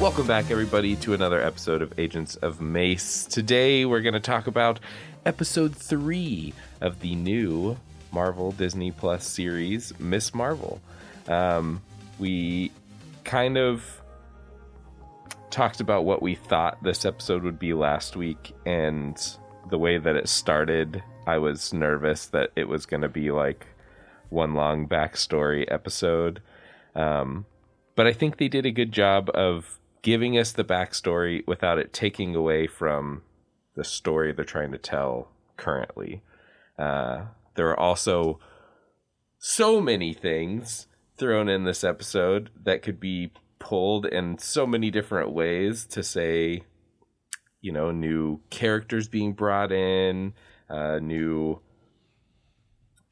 Welcome back, everybody, to another episode of Agents of Mace. Today, we're going to talk about episode three of the new Marvel Disney Plus series, Ms. Marvel. Um, we kind of talked about what we thought this episode would be last week, and the way that it started, I was nervous that it was going to be like one long backstory episode. Um, but I think they did a good job of giving us the backstory without it taking away from the story they're trying to tell currently. Uh, there are also so many things thrown in this episode that could be pulled in so many different ways to say, you know, new characters being brought in, uh, new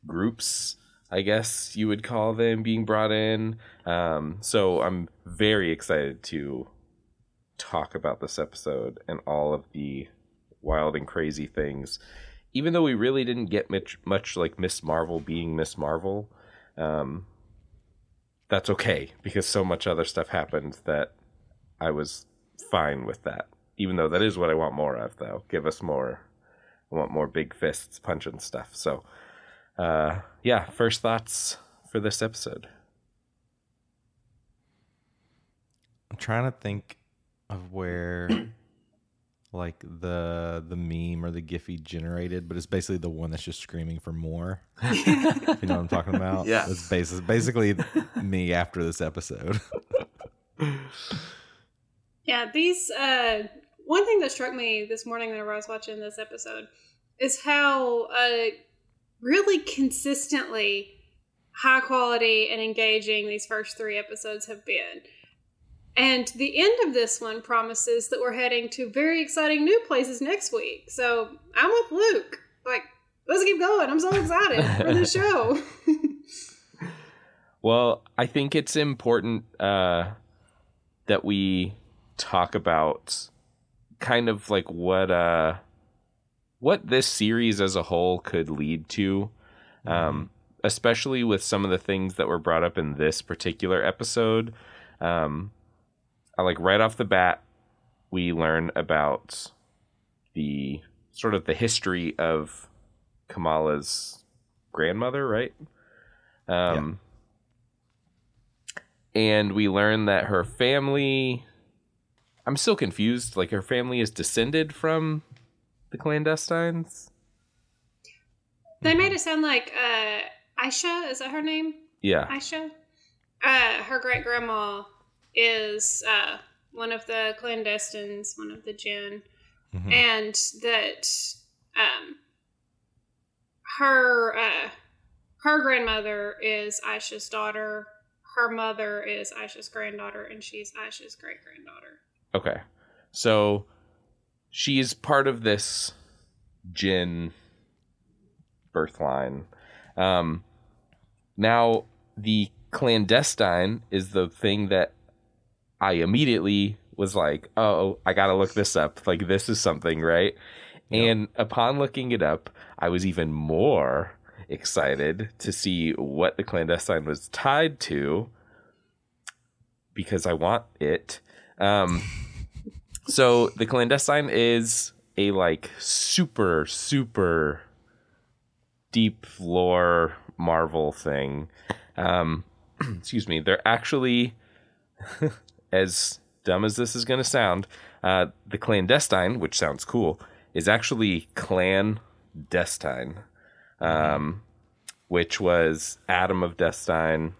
groups, I guess you would call them, being brought in. Um, so I'm very excited to talk about this episode and all of the wild and crazy things. Even though we really didn't get much, much like Ms. Marvel being Ms. Marvel, um, that's okay because so much other stuff happened that I was fine with that. Even though that is what I want more of, though. Give us more. I want more big fists punching stuff. So, uh, yeah, first thoughts for this episode. I'm trying to think of where like the the meme or the Giphy generated, but it's basically the one that's just screaming for more. you know what I'm talking about? Yeah. It's basically, basically me after this episode. Yeah, these uh one thing that struck me this morning whenever I was watching this episode is how uh really consistently high quality and engaging these first three episodes have been. And the end of this one promises that we're heading to very exciting new places next week. So I'm with Luke. Like, let's keep going. I'm so excited for the show. Well, I think it's important uh, that we talk about kind of like what uh, what this series as a whole could lead to, um, especially with some of the things that were brought up in this particular episode. Um, I like right off the bat, we learn about the sort of the history of Kamala's grandmother, right? Um, and we learn that her family I'm still confused. Like her family is descended from the clandestines. they made it sound like uh Aisha, is that her name? Yeah. Aisha. Uh, her great grandma is uh, one of the clandestines, one of the jinn, and that um, her uh, her grandmother is Aisha's daughter. Her mother is Aisha's granddaughter, and she's Aisha's great granddaughter. Okay. So she is part of this Jinn birth line. Um, now, the clandestine is the thing that I immediately was like, "Oh, I got to look this up. Like this is something, right?" And upon looking it up, I was even more excited to see what the clandestine was tied to because I want it. Um, so the clandestine is a like super super deep lore Marvel thing. Um, excuse me. They're actually as dumb as this is going to sound. Uh, the clandestine, which sounds cool, is actually clan Destine, um, which was Adam of Destine,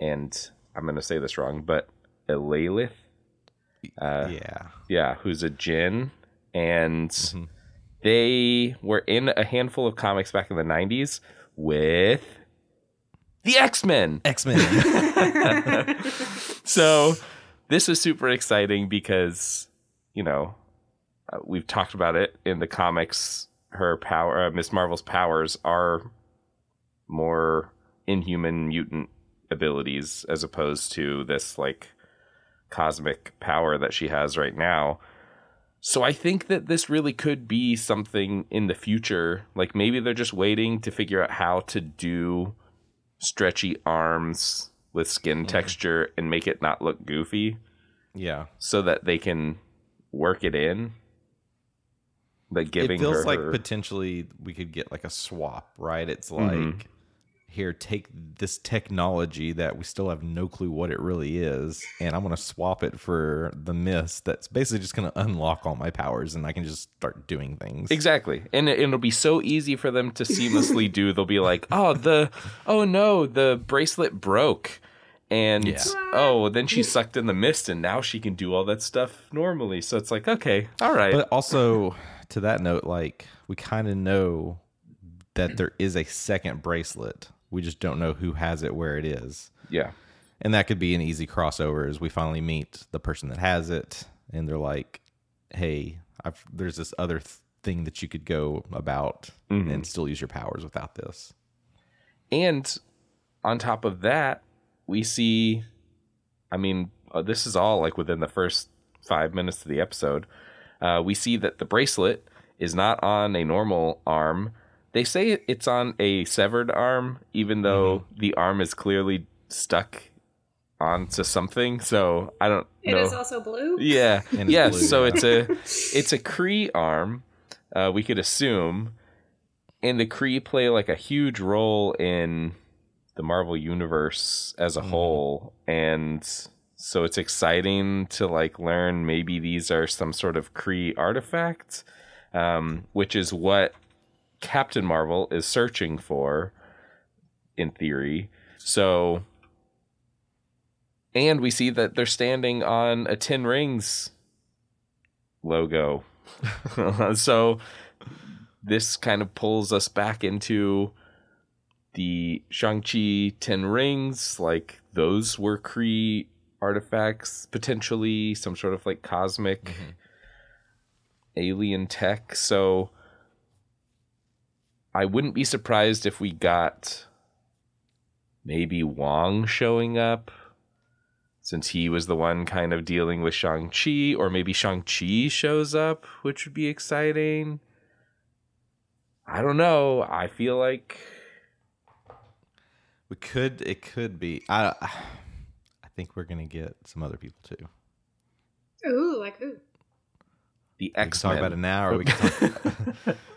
and I'm going to say this wrong, but Elalyth. Uh, yeah. yeah, who's a Jinn, and they were in a handful of comics back in the '90s with the X Men. X Men. So this was super exciting because you know uh, we've talked about it in the comics. Her power, uh, Ms. Marvel's powers, are more inhuman mutant abilities as opposed to this like cosmic power that she has right now. So I think that this really could be something in the future. Like maybe they're just waiting to figure out how to do stretchy arms with skin texture and make it not look goofy yeah. so that they can work it in. Like giving it feels her like her- potentially we could get like a swap, right? It's Mhm. like here, take this technology that we still have no clue what it really is, and I'm gonna swap it for the mist that's basically just gonna unlock all my powers and I can just start doing things. Exactly. And it, it'll be so easy for them to seamlessly do. They'll be like, "Oh, the oh no, the bracelet broke." And Yeah. oh, then she sucked in the mist and now she can do all that stuff normally. So it's like, okay, all right. But also to that note, like we kind of know that there is a second bracelet. We just don't know who has it where it is. yeah. And that could be an easy crossover as we finally meet the person that has it and they're like, "Hey, I've, there's this other th- thing that you could go about and still use your powers without this." And on top of that, we see I mean, uh, this is all like within the first 5 minutes of the episode. Uh, we see that the bracelet is not on a normal arm. They say it's on a severed arm even though the arm is clearly stuck onto something. So, I don't It know. is also blue. Yeah. And it's yes. blue, so yeah. it's a it's a Kree arm. Uh, we could assume, and the Kree play like a huge role in the Marvel universe as a whole, and so it's exciting to like learn maybe these are some sort of Kree artifact, um, which is what Captain Marvel is searching for, in theory. So and we see that they're standing on a Ten Rings logo. so this kind of pulls us back into the Shang-Chi Ten Rings. Like those were Kree artifacts, potentially some sort of like cosmic mm-hmm. alien tech. So I wouldn't be surprised if we got maybe Wong showing up since he was the one kind of dealing with Shang-Chi, or maybe Shang-Chi shows up, which would be exciting. I don't know. I feel like We could it could be I I think we're going to get some other people too. Ooh, like who? the We can X talk Men. about it now, or we can talk.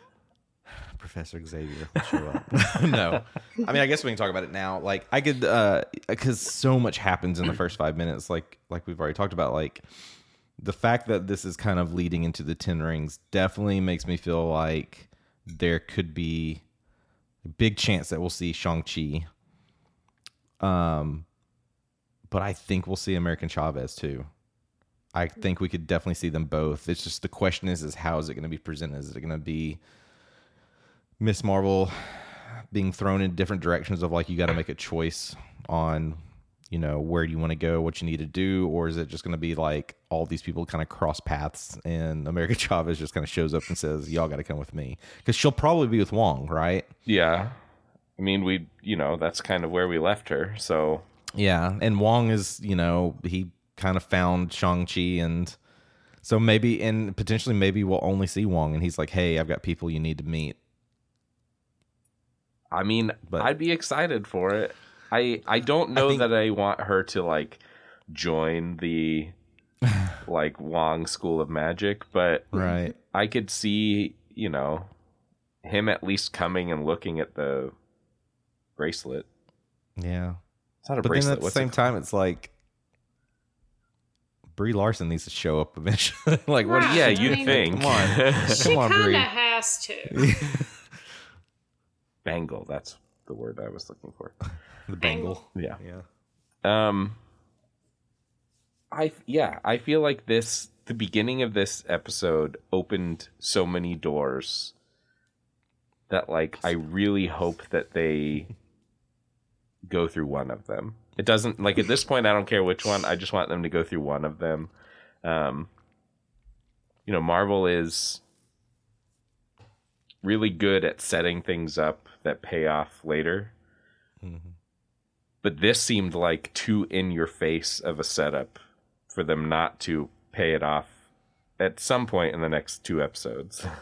Professor Xavier will show up. no, I mean, I guess we can talk about it now. Like, I could, because so much happens in the first five minutes. Like, like we've already talked about. Like, the fact that this is kind of leading into the Ten Rings definitely makes me feel like there could be a big chance that we'll see Shang Chi. Um, but I think we'll see American Chavez too. I think we could definitely see them both. It's just the question is, is how is it going to be presented? Is it going to be Ms. Marvel being thrown in different directions of like you got to make a choice on, you know, where you want to go, what you need to do, or is it just going to be like all these people kind of cross paths and America Chavez just kind of shows up and says, "Y'all got to come with me," because she'll probably be with Wong, right? Yeah. I mean, we, you know, that's kind of where we left her. So, Yeah, and Wong is, you know, he kind of found Shang Chi and So maybe and potentially maybe we'll only see Wong and he's like, "Hey, I've got people you need to meet." I mean, But- I'd be excited for it. I I don't know think- that I want her to like join the like Wong School of Magic, but Right. I could see, you know, him at least coming and looking at the bracelet. Yeah. It's not a But bracelet. then at the what's it same called? time it's like Brie Larson needs to show up eventually. like what Yeah, you'd mean- think. Come on. She Come on, kind Brie. of has to. Bangle, that's the word I was looking for. the bangle. Yeah. Yeah. Um I yeah, I feel like this the beginning of this episode opened so many doors that like I really hope that they go through one of them. It doesn't like at this point I don't care which one. I just want them to go through one of them. Um you know, Marvel is really good at setting things up that pay off later but this seemed like too in your face of a setup for them not to pay it off at some point in the next two episodes.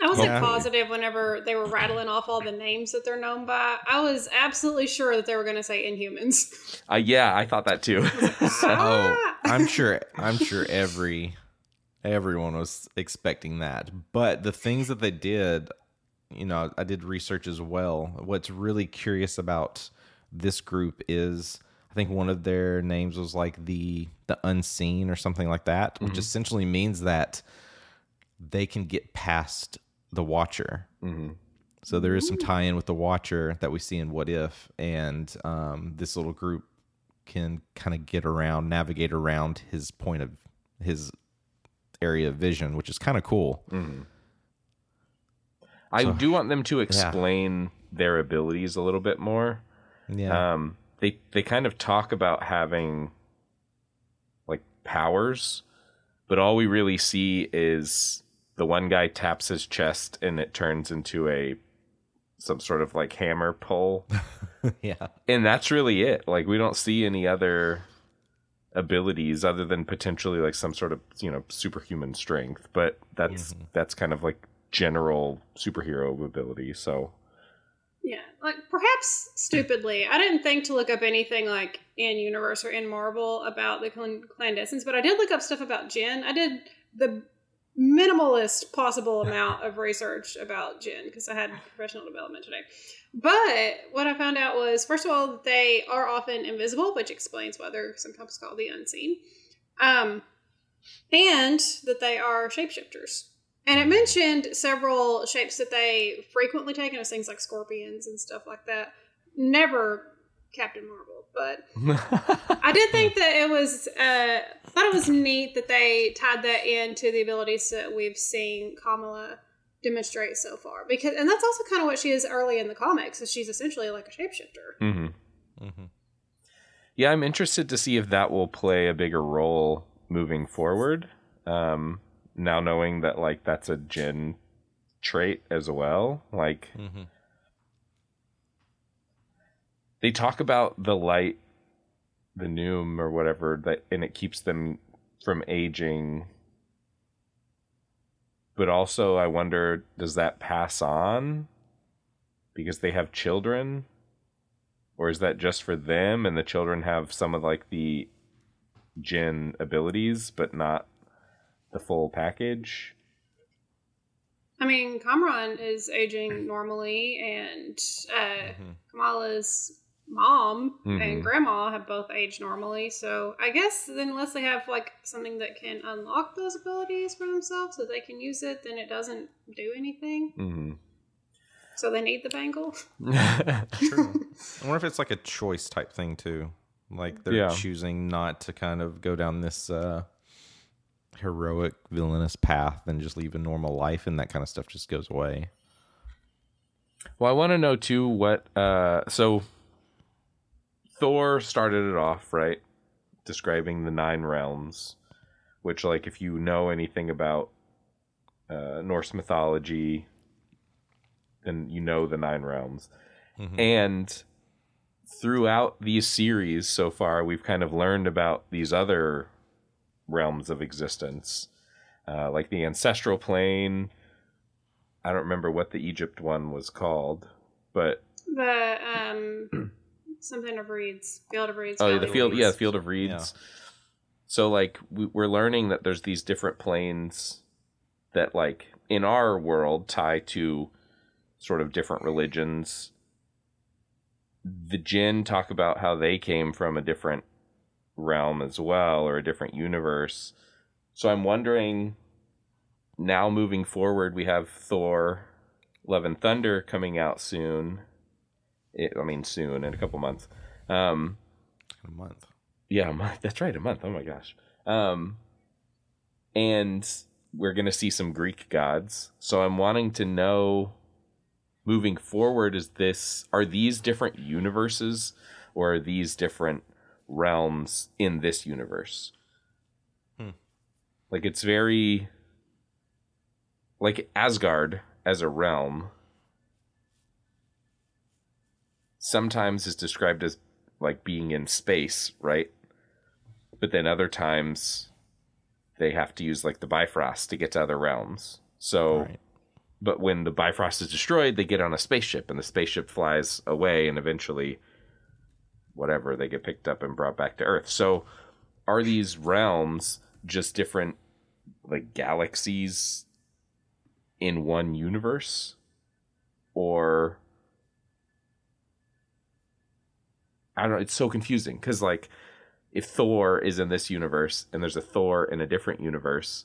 I wasn't Yeah. positive whenever they were rattling off all the names that they're known by. I was absolutely sure that they were going to say Inhumans. Uh, yeah, I thought that too. Oh, I'm sure I'm sure every everyone was expecting that. But the things that they did, you know, I did research as well. What's really curious about this group is I think one of their names was like the the unseen or something like that, which mm-hmm. essentially means that they can get past the watcher. Mm-hmm. So there is some tie-in with the Watcher that we see in What If, and um, this little group can kind of get around, navigate around his point of his area of vision, which is kind of cool. Mm-hmm. I So- do want them to explain their abilities a little bit more. Yeah, Um, they they kind of talk about having like powers, but all we really see is the one guy taps his chest and it turns into a some sort of like hammer pull. yeah, and that's really it. Like we don't see any other abilities other than potentially like some sort of you know superhuman strength but that's that's kind of like general superhero ability so Yeah, like perhaps stupidly, I didn't think to look up anything like in universe or in Marvel about the clandestines, but I did look up stuff about Jinn. I did the minimalist possible amount of research about Jinn because I had professional development today. But what I found out was, first of all, they are often invisible, which explains why they're sometimes called the unseen, um, and that they are shapeshifters. And it mentioned several shapes that they frequently take, and it's things like scorpions and stuff like that. Never Captain Marvel, but I did think that it was uh thought it was neat that they tied that into the abilities that we've seen Kamala demonstrate so far. Because and that's also kind of what she is early in the comics, is she's essentially like a shapeshifter. Mm-hmm. Mm-hmm. yeah i'm interested to see if that will play a bigger role moving forward um now knowing that like that's a Jinn trait as well like Mhm. they talk about the light the Noor or whatever that and it keeps them from aging but also i wonder does that pass on because they have children or is that just for them and the children have some of like the Jinn abilities but not the full package I mean, Kamran is aging normally, and uh, Kamala's mom Mhm. and grandma have both aged normally. So I guess then, unless they have like something that can unlock those abilities for themselves so they can use it, then it doesn't do anything. mm-hmm. So they need the bangle. True. I wonder if it's like a choice type thing too. Like they're Yeah. choosing not to kind of go down this uh, heroic villainous path and just leave a normal life, and that kind of stuff just goes away. Well, I want to know too what. Uh, so Thor started it off right, describing the nine realms, which, like, if you know anything about uh, Norse mythology, then you know the nine realms. And throughout these series so far, we've kind of learned about these other realms of existence, uh, like the ancestral plane. I don't remember what the Egypt one was called, but The um something of reeds, field of reeds. oh, Valley the field, Reeds. yeah, the field of reeds. So like we, we're learning that there's these different planes that like in our world tie to sort of different religions. The Jinn talk about how they came from a different realm as well or a different universe. So I'm wondering now moving forward we have Thor Love and Thunder coming out soon. It, I mean soon in a couple months. Um a month. yeah, a month. That's right, a month. Oh my gosh. Um, and we're gonna see some Greek gods. So I'm wanting to know, moving forward, is this are these different universes, or are these different realms in this universe? Hmm. Like it's very like Asgard as a realm. Sometimes is described as like being in space, right? But then other times they have to use like the Bifrost to get to other realms. So, Right. but when the Bifrost is destroyed, they get on a spaceship and the spaceship flies away and eventually, whatever, they get picked up and brought back to Earth. So, are these realms just different like galaxies in one universe? Or I don't know. It's so confusing because, like, if Thor is in this universe and there's a Thor in a different universe,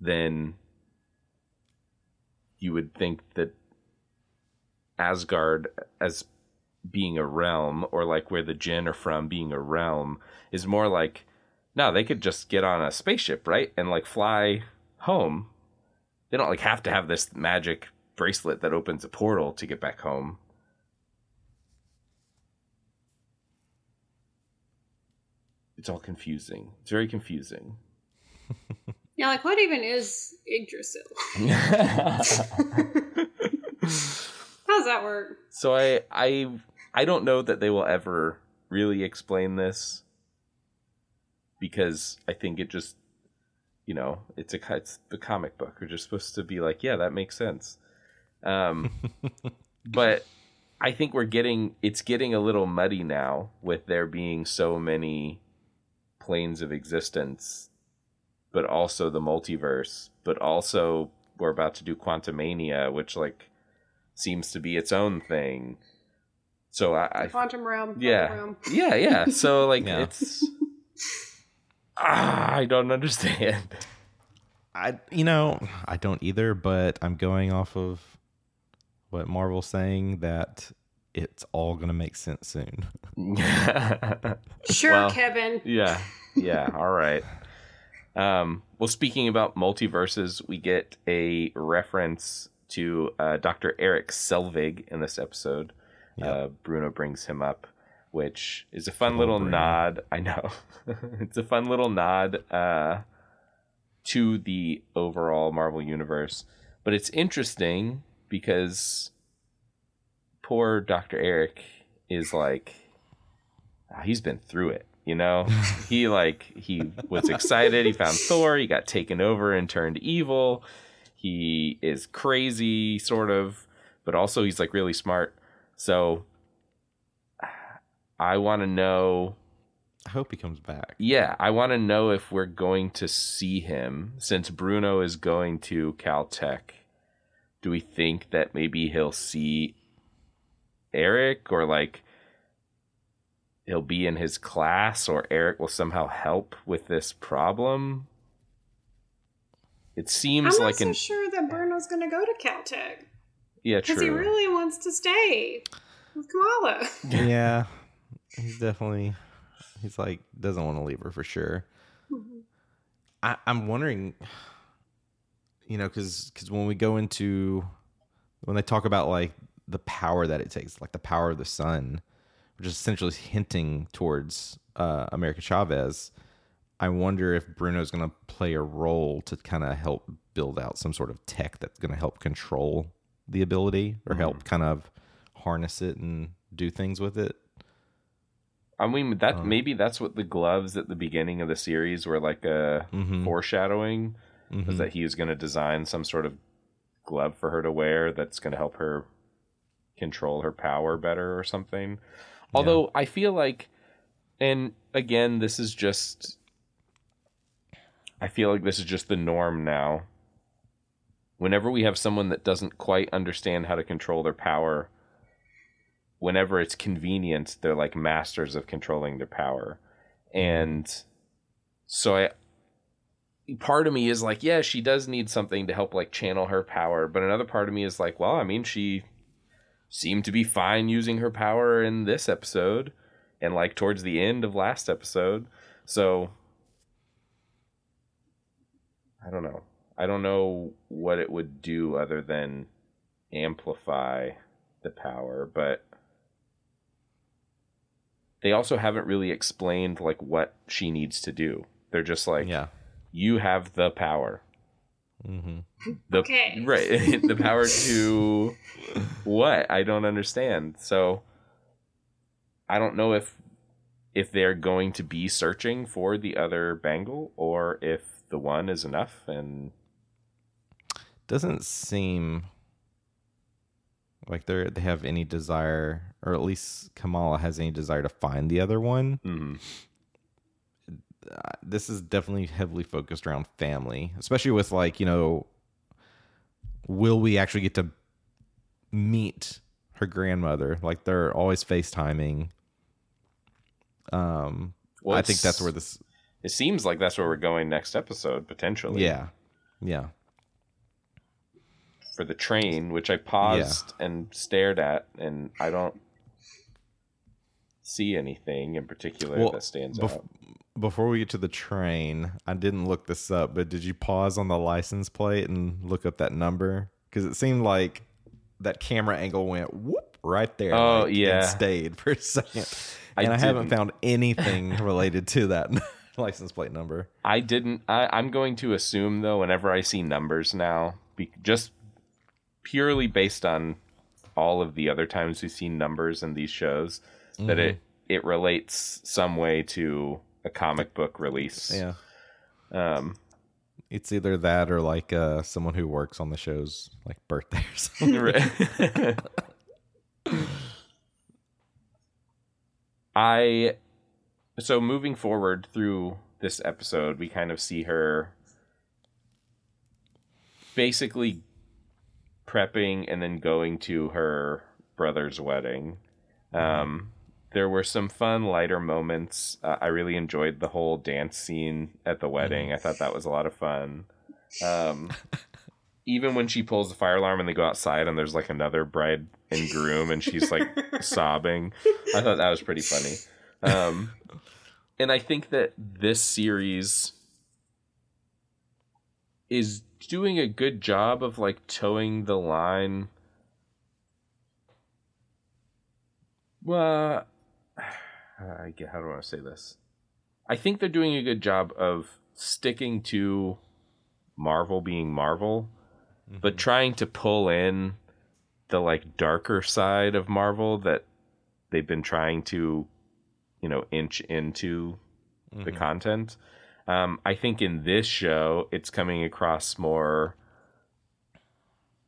then you would think that Asgard, as being a realm, or like where the Jinn are from being a realm, is more like, no, they could just get on a spaceship, right? And like fly home. They don't like have to have this magic bracelet that opens a portal to get back home. It's all confusing. It's very confusing. Yeah, like what even is Yggdrasil? How does that work? so I I I don't know that they will ever really explain this because I think it just you know it's a it's the comic book. We're just supposed to be like, yeah, that makes sense. Um, but I think we're getting it's getting a little muddy now with there being so many planes of existence, but also the multiverse, but also we're about to do Quantumania, which like seems to be its own thing. So I, I Quantum realm. quantum yeah, realm. yeah, yeah. So like Yeah. it's ah, I don't understand. I you know I don't either, but I'm going off of what Marvel's saying that it's all gonna make sense soon. Sure, Well, Kevin. Yeah. Yeah. All right. Um, well, speaking about multiverses, we get a reference to uh, Dr. Eric Selvig in this episode. Uh, Bruno brings him up, which is a fun Oh, little Bruno. nod. I know. it's a fun little nod uh, to the overall Marvel Universe. But it's interesting because poor Dr. Eric is like, ah, he's been through it you know he like he was excited he found thor he got taken over and turned evil he is crazy sort of but also he's like really smart so i want to know I hope he comes back. yeah i want to know if we're going to see him since bruno is going to caltech do we think that maybe he'll see eric or like he'll be in his class or Eric will somehow help with this problem. It seems like I'm not like so an sure that Bruno's going to go to Caltech yeah, because he really wants to stay with Kamala. yeah, he's definitely he's like doesn't want to leave her for sure. I, I'm wondering, you know, because because when we go into when they talk about like the power that it takes, like the power of the sun, which is essentially hinting towards uh, America Chavez. I wonder if Bruno's going to play a role to kind of help build out some sort of tech that's going to help control the ability or help kind of harness it and do things with it. I mean that Uh. maybe that's what the gloves at the beginning of the series were like a Mhm. foreshadowing was Mhm. that he was going to design some sort of glove for her to wear that's going to help her control her power better or something. Although I feel like and again this is just I feel like this is just the norm now. Whenever we have someone that doesn't quite understand how to control their power, whenever it's convenient, they're like masters of controlling their power. And so I part of me is like, yeah, she does need something to help like channel her power, but another part of me is like, well, I mean, she seemed to be fine using her power in this episode and like towards the end of last episode. So I don't know. I don't know what it would do other than amplify the power, but they also haven't really explained like what she needs to do. They're just like, yeah. you have the power. Mm-hmm. The Okay. right, the power to what? I don't understand. So I don't know if if they're going to be searching for the other bangle or if the one is enough and Doesn't seem like they they have any desire, or at least Kamala has any desire to find the other one. mhm. uh, this is definitely heavily focused around family, especially with like you know, will we actually get to meet her grandmother? Like they're always FaceTiming. Um, Well, I think that's where this. it seems like that's where we're going next episode potentially. Yeah, yeah, For the train, which I paused and stared at, and I don't see anything in particular Well, that stands bef- out. Before we get to the train, I didn't look this up, but did you pause on the license plate and look up that number? Because it seemed like that camera angle went whoop right there. Oh, like, and yeah. stayed for a second. I And I, haven't found anything related to that license plate number. I didn't. I, I'm going to assume though, whenever I see numbers now, be, just purely based on all of the other times we've seen numbers in these shows, that it it relates some way to a comic book release. Yeah. Um. It's either that or like uh, someone who works on the show's like birthday or something. Right. I so moving forward through this episode, we kind of see her basically prepping and then going to her brother's wedding. Um, there were some fun, lighter moments. Uh, I really enjoyed the whole dance scene at the wedding. I thought that was a lot of fun. Um, even when she pulls the fire alarm and they go outside and there's like another bride and groom and she's like sobbing, I thought that was pretty funny. Um, and I think that this series is doing a good job of like toeing the line. Well, I get how do I want to say this? I think they're doing a good job of sticking to Marvel being Marvel, but mm-hmm. trying to pull in the like darker side of Marvel that they've been trying to, you know, inch into the mm-hmm. content. Um, I think in this show, it's coming across more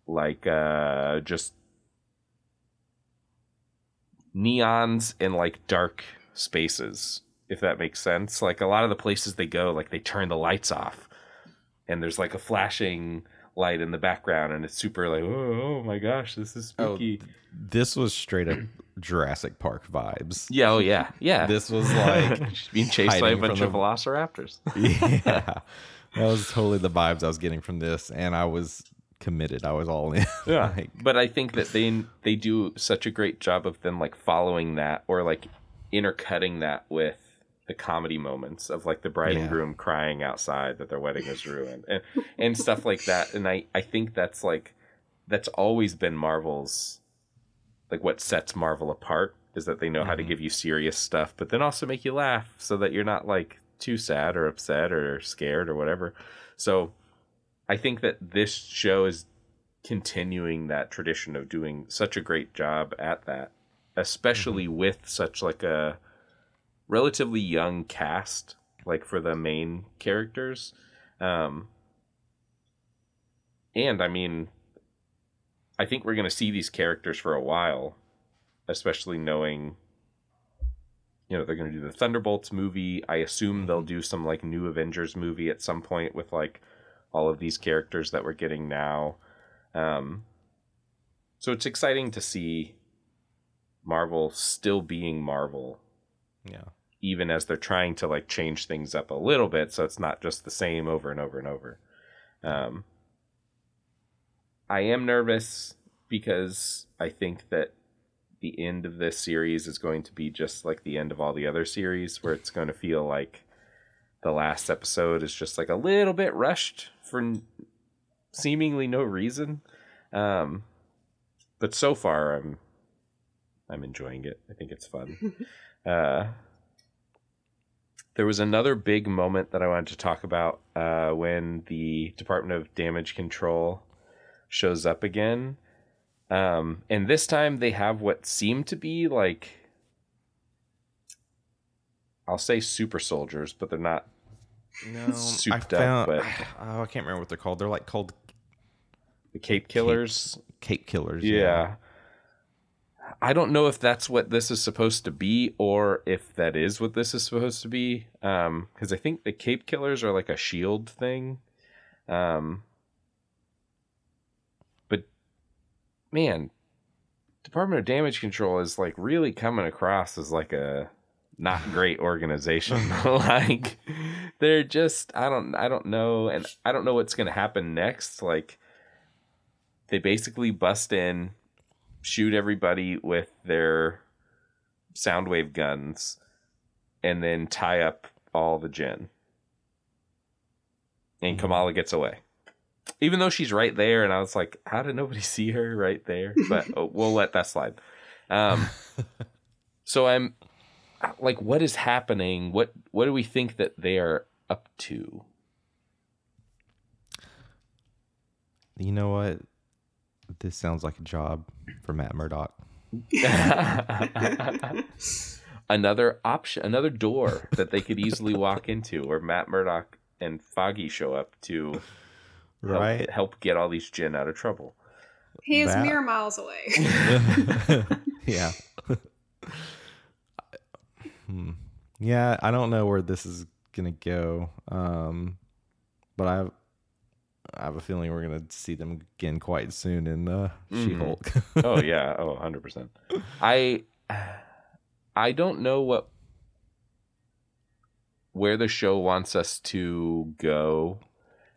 like uh, just neons and like dark spaces, if that makes sense. Like a lot of the places they go, like they turn the lights off, and there's like a flashing light in the background, and it's super like, oh, oh my gosh, this is Oh, spooky. This was straight up Jurassic Park vibes. yeah, oh yeah, yeah. This was like She's being chased by a hiding from bunch the- of velociraptors. yeah, that was totally the vibes I was getting from this, and I was committed. I was all in. Yeah, Like, but I think that they they do such a great job of them like following that or like intercutting that with the comedy moments of like the bride Yeah. and groom crying outside that their wedding is ruined and and stuff like that. And I I think that's like that's always been Marvel's like what sets Marvel apart is that they know how to mm-hmm. give you serious stuff, but then also make you laugh so that you're not like too sad or upset or scared or whatever. So I think that this show is continuing that tradition of doing such a great job at that, especially mm-hmm. with such like a relatively young cast, like for the main characters. Um, and I mean, I think we're going to see these characters for a while, especially knowing, you know, they're going to do the Thunderbolts movie. I assume they'll do some like new Avengers movie at some point with like all of these characters that we're getting now. Um, so it's exciting to see Marvel still being Marvel, Yeah. Even as they're trying to like change things up a little bit, so it's not just the same over and over and over. Um, I am nervous because I think that the end of this series is going to be just like the end of all the other series, where it's going to feel like the last episode is just like a little bit rushed for seemingly no reason. Um, but so far, I'm I'm enjoying it. I think it's fun. uh, there was another big moment that I wanted to talk about uh, when the Department of Damage Control shows up again. Um, and this time they have what seem to be like I'll say super soldiers, but they're not No, I Souped up, found. but- oh, I can't remember what they're called. They're like called the Cape Killers. cape killers. Yeah. I don't know if that's what this is supposed to be or if that is what this is supposed to be. Um, because I think the Cape Killers are like a shield thing. Um, but man, Department of Damage Control is like really coming across as like a not great organization. like they're just I don't I don't know and I don't know what's going to happen next. Like they basically bust in, shoot everybody with their sound wave guns, and then tie up all the Jinn. And Kamala gets away. Even though she's right there, and I was like, how did nobody see her right there? But oh, we'll let that slide. Um, so I'm like, what is happening? What what do we think that they are up to? You know what? This sounds like a job for Matt Murdock. another option, another door that they could easily walk into, where Matt Murdock and Foggy show up to help, Right? help get all these Jinn out of trouble. He is That- mere miles away. yeah. Hmm. Yeah, I don't know where this is gonna go. Um, but I have, I have a feeling we're gonna see them again quite soon in uh, Mhm. She-Hulk. oh yeah, oh 100%. I I don't know what where the show wants us to go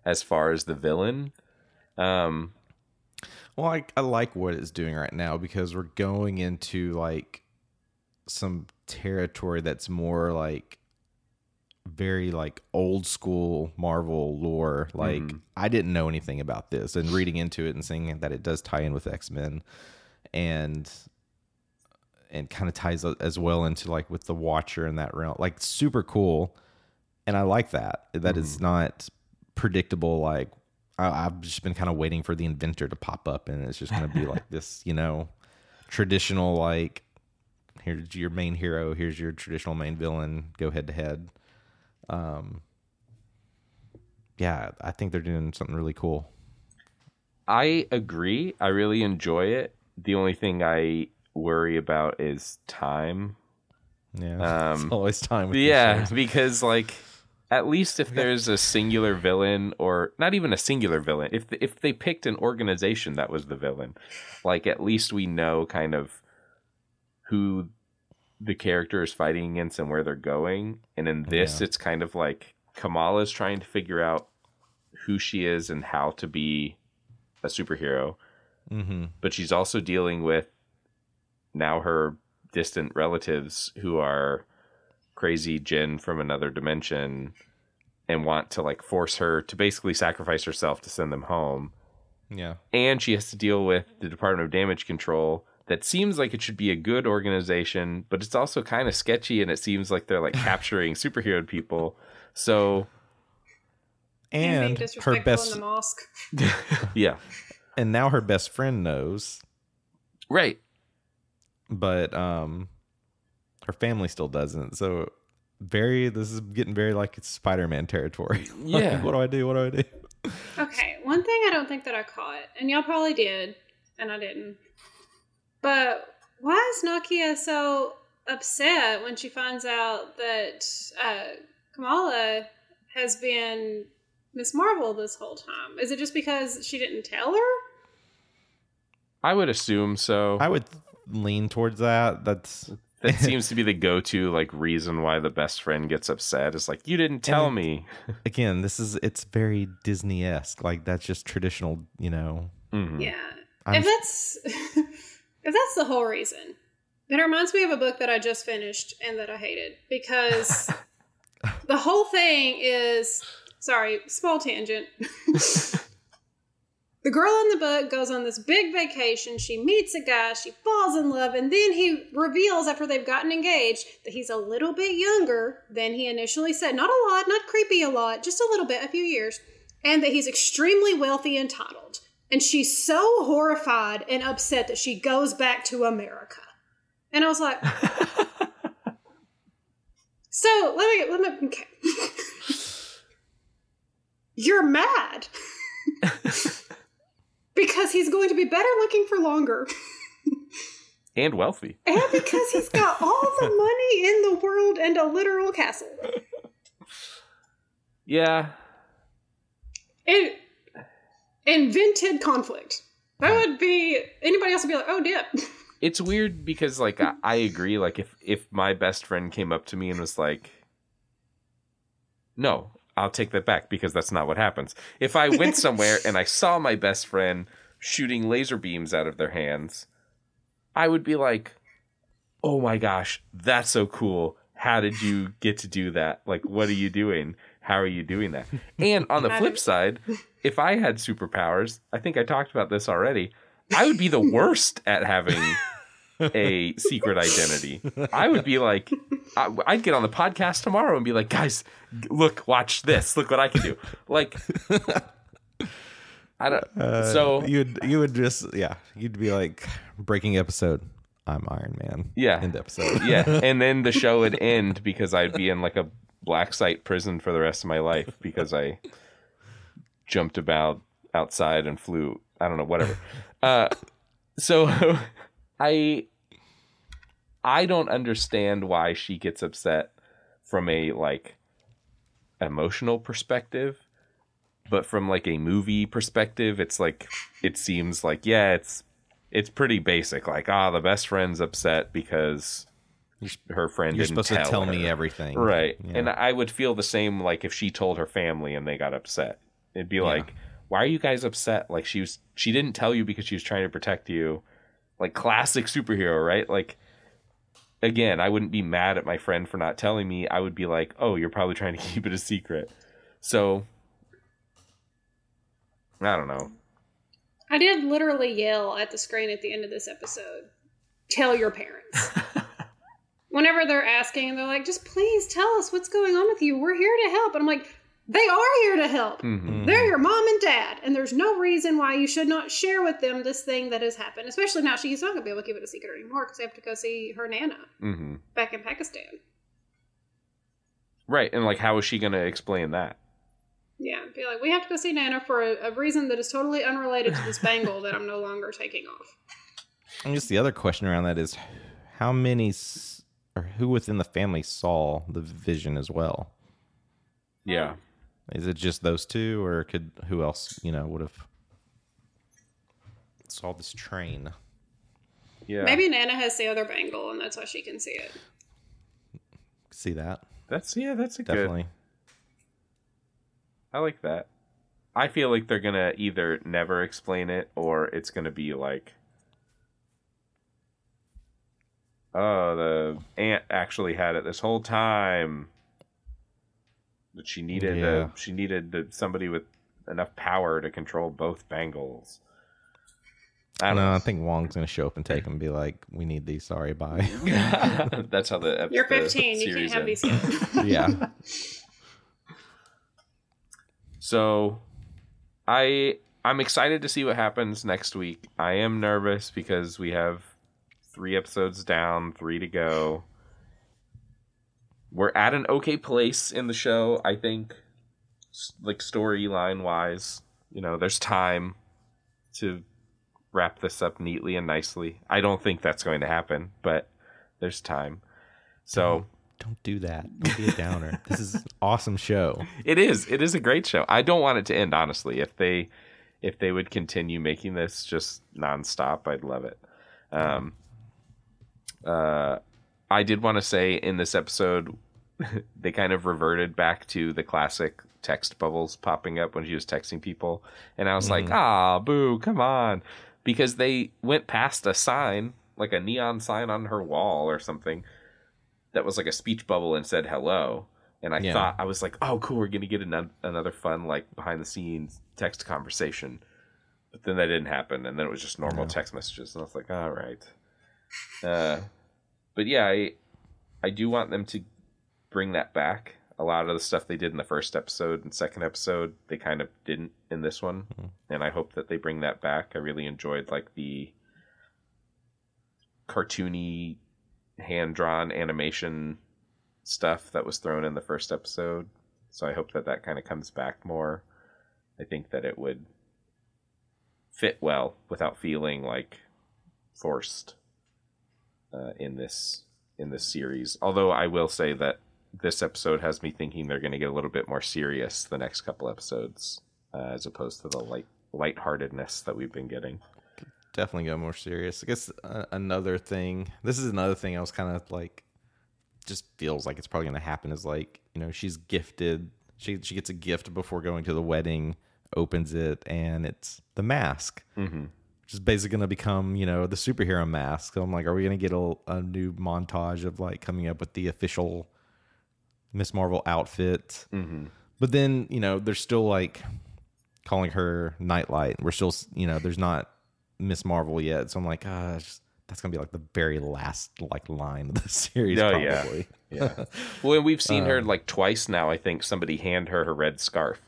as far as the villain. Um Well, I, I like what it's doing right now because we're going into like some territory that's more like very like old school Marvel lore. Like Mhm. I didn't know anything about this, and reading into it and seeing that it does tie in with X Men, and and kind of ties as well into like with the Watcher in that realm. Like super cool, and I like that. That is not predictable. Like I, I've just been kind of waiting for the inventor to pop up, and it's just going to be like this, you know, traditional like here's your main hero, here's your traditional main villain, go head to head. Um, yeah, I think they're doing something really cool. I agree. I really enjoy it. The only thing I worry about is time. Yeah, Um, it's always time. With Yeah, because like at least if there's a singular villain or not even a singular villain, if if they picked an organization that was the villain, like at least we know kind of who the character is fighting against and where they're going. And in this Yeah. it's kind of like Kamala's trying to figure out who she is and how to be a superhero Mm-hmm. but she's also dealing with now her distant relatives who are crazy Jinn from another dimension and want to like force her to basically sacrifice herself to send them home. Yeah, And she has to deal with the Department of Damage Control that seems like it should be a good organization, but it's also kind of sketchy and it seems like they're like capturing superhero people. So, and being and disrespectful her best, in the mosque. yeah. and now her best friend knows, Right. but um, her family still doesn't. So very. This is getting very like it's Spider-Man territory. Like, Yeah. what do I do? What do I do? Okay, one thing I don't think that I caught, and y'all probably did, and I didn't. But why is Nakia so upset when she finds out that uh, Kamala has been Ms. Marvel this whole time? Is it just because she didn't tell her? I would assume so. I would lean towards that. That's that seems to be the go-to like reason why the best friend gets upset. Is like you didn't tell me. again. This is it's very Disney-esque. Like that's just traditional. You know. Mhm. Yeah. I'm- if that's if that's the whole reason, it reminds me of a book that I just finished and that I hated because the whole thing is sorry, small tangent. the girl in the book goes on this big vacation. She meets a guy, she falls in love, and then he reveals after they've gotten engaged that he's a little bit younger than he initially said. Not a lot, not creepy a lot, just a little bit, a few years, and that he's extremely wealthy and titled. And she's so horrified and upset that she goes back to America. And I was like, so let me let me okay. You're mad because he's going to be better looking for longer, And wealthy. and because he's got all the money in the world and a literal castle. Yeah. It invented conflict. That would be anybody else would be like, oh, dip. It's weird because like I, I agree. Like if if my best friend came up to me and was like, "No, I'll take that back because that's not what happens." If I went somewhere and I saw my best friend shooting laser beams out of their hands, I would be like, "Oh my gosh, that's so cool! How did you get to do that? Like, what are you doing? How are you doing that?" And on the flip side, if I had superpowers, I think I talked about this already. I would be the worst at having a secret identity. I would be like, I, I'd get on the podcast tomorrow and be like, guys, look, watch this. Look what I can do. Like, I don't. Uh, so you'd you would just yeah you'd be like breaking episode. I'm Iron Man. Yeah. End episode. yeah, and then the show would end because I'd be in like a black site prison for the rest of my life because I jumped about outside and flew. I don't know, whatever. Uh, so I I don't understand why she gets upset from a like emotional perspective, but from like a movie perspective, it's like it seems like yeah, it's it's pretty basic. Like ah, the best friend's upset because her friend You're didn't supposed to tell her. me everything. Right. Yeah. And I would feel the same like if she told her family and they got upset. It'd be like, why are you guys upset? Like she was she didn't tell you because she was trying to protect you. Like classic superhero, right? Like again, I wouldn't be mad at my friend for not telling me. I would be like, "Oh, you're probably trying to keep it a secret." So I don't know. I did literally yell at the screen at the end of this episode. Tell your parents. Whenever they're asking and they're like, just please tell us what's going on with you. We're here to help. And I'm like, they are here to help. Mhm. They're your mom and dad. And there's no reason why you should not share with them this thing that has happened. Especially now she's not going to be able to keep it a secret anymore because they have to go see her Nana Mhm. back in Pakistan. Right. And like how is she going to explain that? Yeah, be like, we have to go see Nana for a, a reason that is totally unrelated to this bangle that I'm no longer taking off. I guess the other question around that is how many s- or who within the family saw the vision as well? Yeah. Is it just those two, or could who else you know would have saw this train? Yeah. Maybe Nana has the other bangle, and that's why she can see it. See that That's yeah, that's a good definitely. I like that. I feel like they're gonna either never explain it or it's gonna be like, oh, the aunt actually had it this whole time. But she needed Yeah. uh, she needed the, somebody with enough power to control both bangles. I I don't know. I think Wong's gonna show up and take them and be like, "We need these. Sorry, bye." That's how the ep- You're the 15. You can't have these yet. yeah. So I I'm excited to see what happens next week. I am nervous because we have three episodes down, three to go. we're at an okay place in the show, I think. Like storyline wise, you know, there's time to wrap this up neatly and nicely. I don't think that's going to happen, but there's time. So Don't do that. Don't be a downer. this is an awesome show. it is. It is a great show. I don't want it to end, honestly. If they if they would continue making this just nonstop, I'd love it. Um, uh, I did want to say in this episode, they kind of reverted back to the classic text bubbles popping up when she was texting people, and I was like, ah, boo, come on, because they went past a sign, like a neon sign on her wall or something, that was like a speech bubble and said hello. And I Yeah. thought I was like, "Oh, cool! We're gonna get another, another fun like behind the scenes text conversation." But then that didn't happen, and then it was just normal text messages, and I was like, "All right." Uh, but yeah, I I do want them to bring that back. A lot of the stuff they did in the first episode and second episode, they kind of didn't in this one, and I hope that they bring that back. I really enjoyed like the cartoony, hand drawn animation stuff that was thrown in the first episode. So I hope that that kind of comes back more. I think that it would fit well without feeling like forced uh, in this in this series. Although I will say that this episode has me thinking they're going to get a little bit more serious the next couple episodes, uh, as opposed to the light lightheartedness that we've been getting. Definitely go more serious. I guess uh, another thing. This is another thing I was kind of like, just feels like it's probably going to happen. Is like you know she's gifted. She she gets a gift before going to the wedding. Opens it and it's the mask. Mm-hmm. Which is basically going to become, you know, the superhero mask. So I'm like, are we going to get a, a new montage of like coming up with the official Ms. Marvel outfit? Mm-hmm. But then, you know, they're still like calling her Nightlight. We're still, you know, there's not Ms. Marvel yet. So I'm like, gosh, that's going to be like the very last like line of the series. Oh, yeah. probably. Yeah. well, and we've seen her like twice now. I think somebody hand her her red scarf,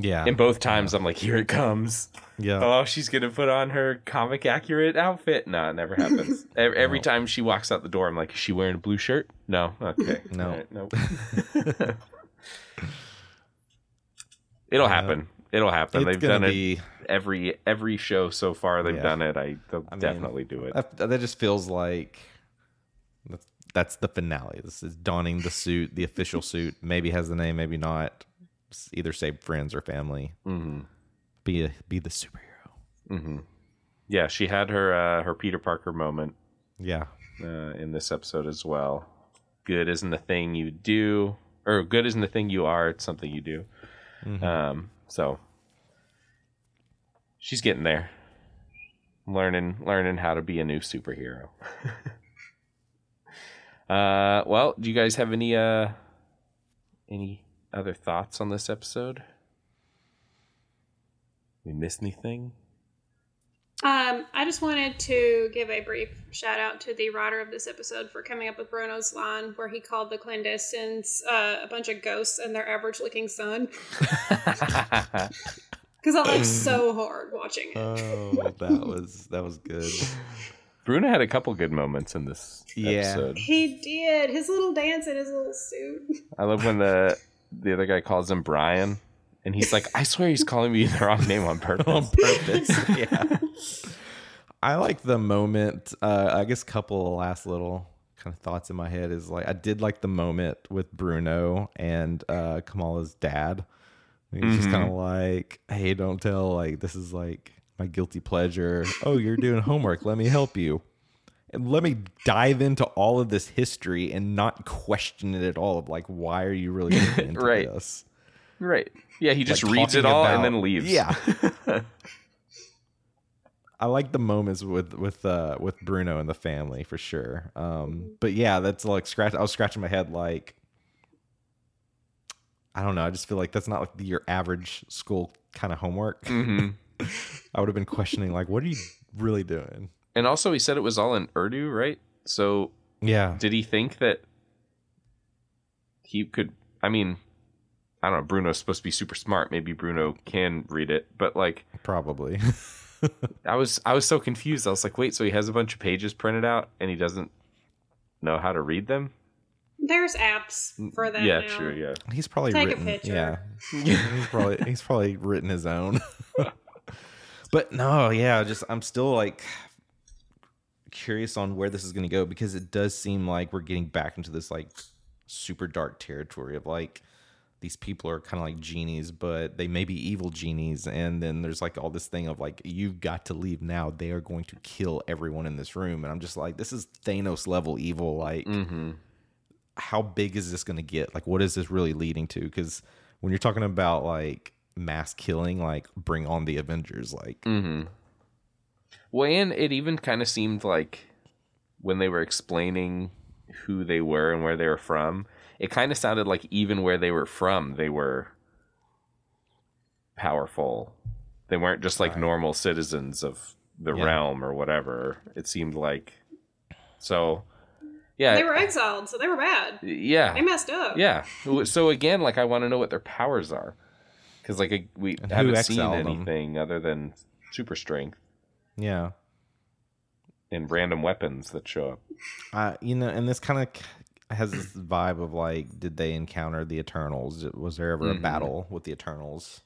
Yeah. and both times I'm like, "Here it comes." yeah. Oh, she's gonna put on her comic accurate outfit. No, it never happens. every, every time she walks out the door, I'm like, "Is she wearing a blue shirt?" No. Okay. No. Right, nope. It'll happen. It'll happen. It's They've done be, it every every show so far. They've Yeah. done it. I they'll I mean, definitely do it. That, that just feels like that's, that's the finale. This is donning the suit, the official suit. Maybe has the name, maybe not. Either save friends or family. hmm Be a be the superhero. hmm Yeah, she had her uh, her Peter Parker moment Yeah, uh, in this episode as well. Good isn't the thing you do, or good isn't the thing you are. It's something you do. Um, so she's getting there, learning learning how to be a new superhero. uh, well, do you guys have any uh any other thoughts on this episode? We miss anything? Um, I just wanted to give a brief shout out to the writer of this episode for coming up with Bruno's line where he called the clandestines uh, a bunch of ghosts and their average looking son. Because I laughed so hard watching it. Oh, that was that was good. Bruno had a couple good moments in this Yeah. episode. He did his little dance in his little suit. I love when the the other guy calls him Brian, and he's like, "I swear he's calling me the wrong name on purpose." on purpose. yeah. I like the moment. Uh, I guess a couple of last little kind of thoughts in my head is like I did like the moment with Bruno and uh, Kamala's dad. He's just kind of like, "Hey, don't tell. Like this is like my guilty pleasure. Oh, you're doing homework. Let me help you." And let me dive into all of this history and not question it at all. Of like, why are you really into Right. this? right? Yeah, he just Like, reads it all about- and then leaves. Yeah. I like the moments with with uh with Bruno and the family for sure. Um but yeah, that's like scratch I was scratching my head like I don't know, I just feel like that's not like your average school kind of homework. hmm I would have been questioning like what are you really doing? And also, he said it was all in Urdu, right? So, Yeah. did he think that he could? I mean, I don't know. Bruno's supposed to be super smart. Maybe Bruno can read it, but like, Probably. I was, I was so confused. I was like, wait, so he has a bunch of pages printed out and he doesn't know how to read them? There's apps for that. yeah, now. sure, yeah. He's probably Take a written. picture. Yeah, he's probably he's probably written his own. but no, yeah, just I'm still like curious on where this is going to go because it does seem like we're getting back into this like super dark territory of like these people are kind of like genies, but they may be evil genies. And then there's like all this thing of like, you've got to leave now. They are going to kill everyone in this room. And I'm just like, this is Thanos level evil. Like, Mm-hmm. how big is this going to get? Like, what is this really leading to? Because when you're talking about like mass killing, like, bring on the Avengers. Like, Mm-hmm. Well, and it even kind of seemed like when they were explaining who they were and where they were from, it kind of sounded like even where they were from, they were powerful. They weren't just like normal citizens of the Yeah. realm or whatever. It seemed like so. Yeah, They were exiled, so they were bad. yeah, They messed up. yeah. So again, like I want to know what their powers are, because like we And haven't seen exiled them? anything other than super strength yeah. and random weapons that show up. Uh, you know, and this kind of has this vibe of like, did they encounter the Eternals? Was there ever Mhm. a battle with the Eternals?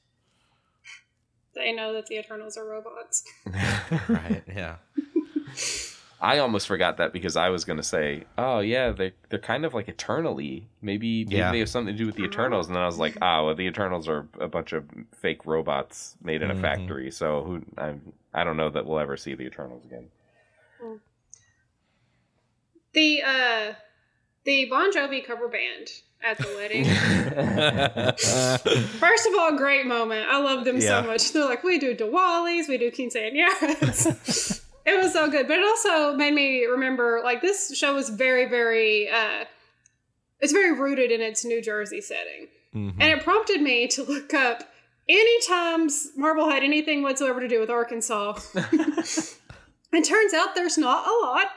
They know that the Eternals are robots. right. Yeah. I almost forgot that because I was going to say, oh yeah, they they're kind of like eternally. Maybe maybe Yeah. they have something to do with the Eternals, and then I was like, ah, well, the Eternals are a bunch of fake robots made in a Mhm. factory. So who I I don't know that we'll ever see the Eternals again. The uh the Bon Jovi cover band at the wedding. First of all, great moment. I love them Yeah. so much. They're like, we do Diwalis, we do quinceañeras. it was so good. But it also made me remember, like, this show is very, very, uh, it's very rooted in its New Jersey setting. Mhm. And it prompted me to look up any times Marvel had anything whatsoever to do with Arkansas. it turns out there's not a lot.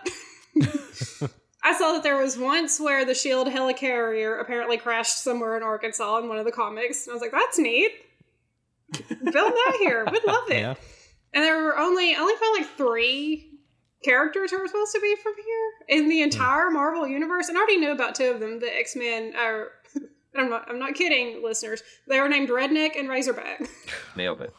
I saw that there was once where the Shield helicarrier apparently crashed somewhere in Arkansas in one of the comics. And I was like, that's neat. Film that here. We'd love it. Yeah. And there were only I only found like three characters who were supposed to be from here in the hmm. entire Marvel universe. And I already knew about two of them. The X Men are. I'm not. I'm not kidding, listeners. They were named Redneck and Razorback. Nailed it.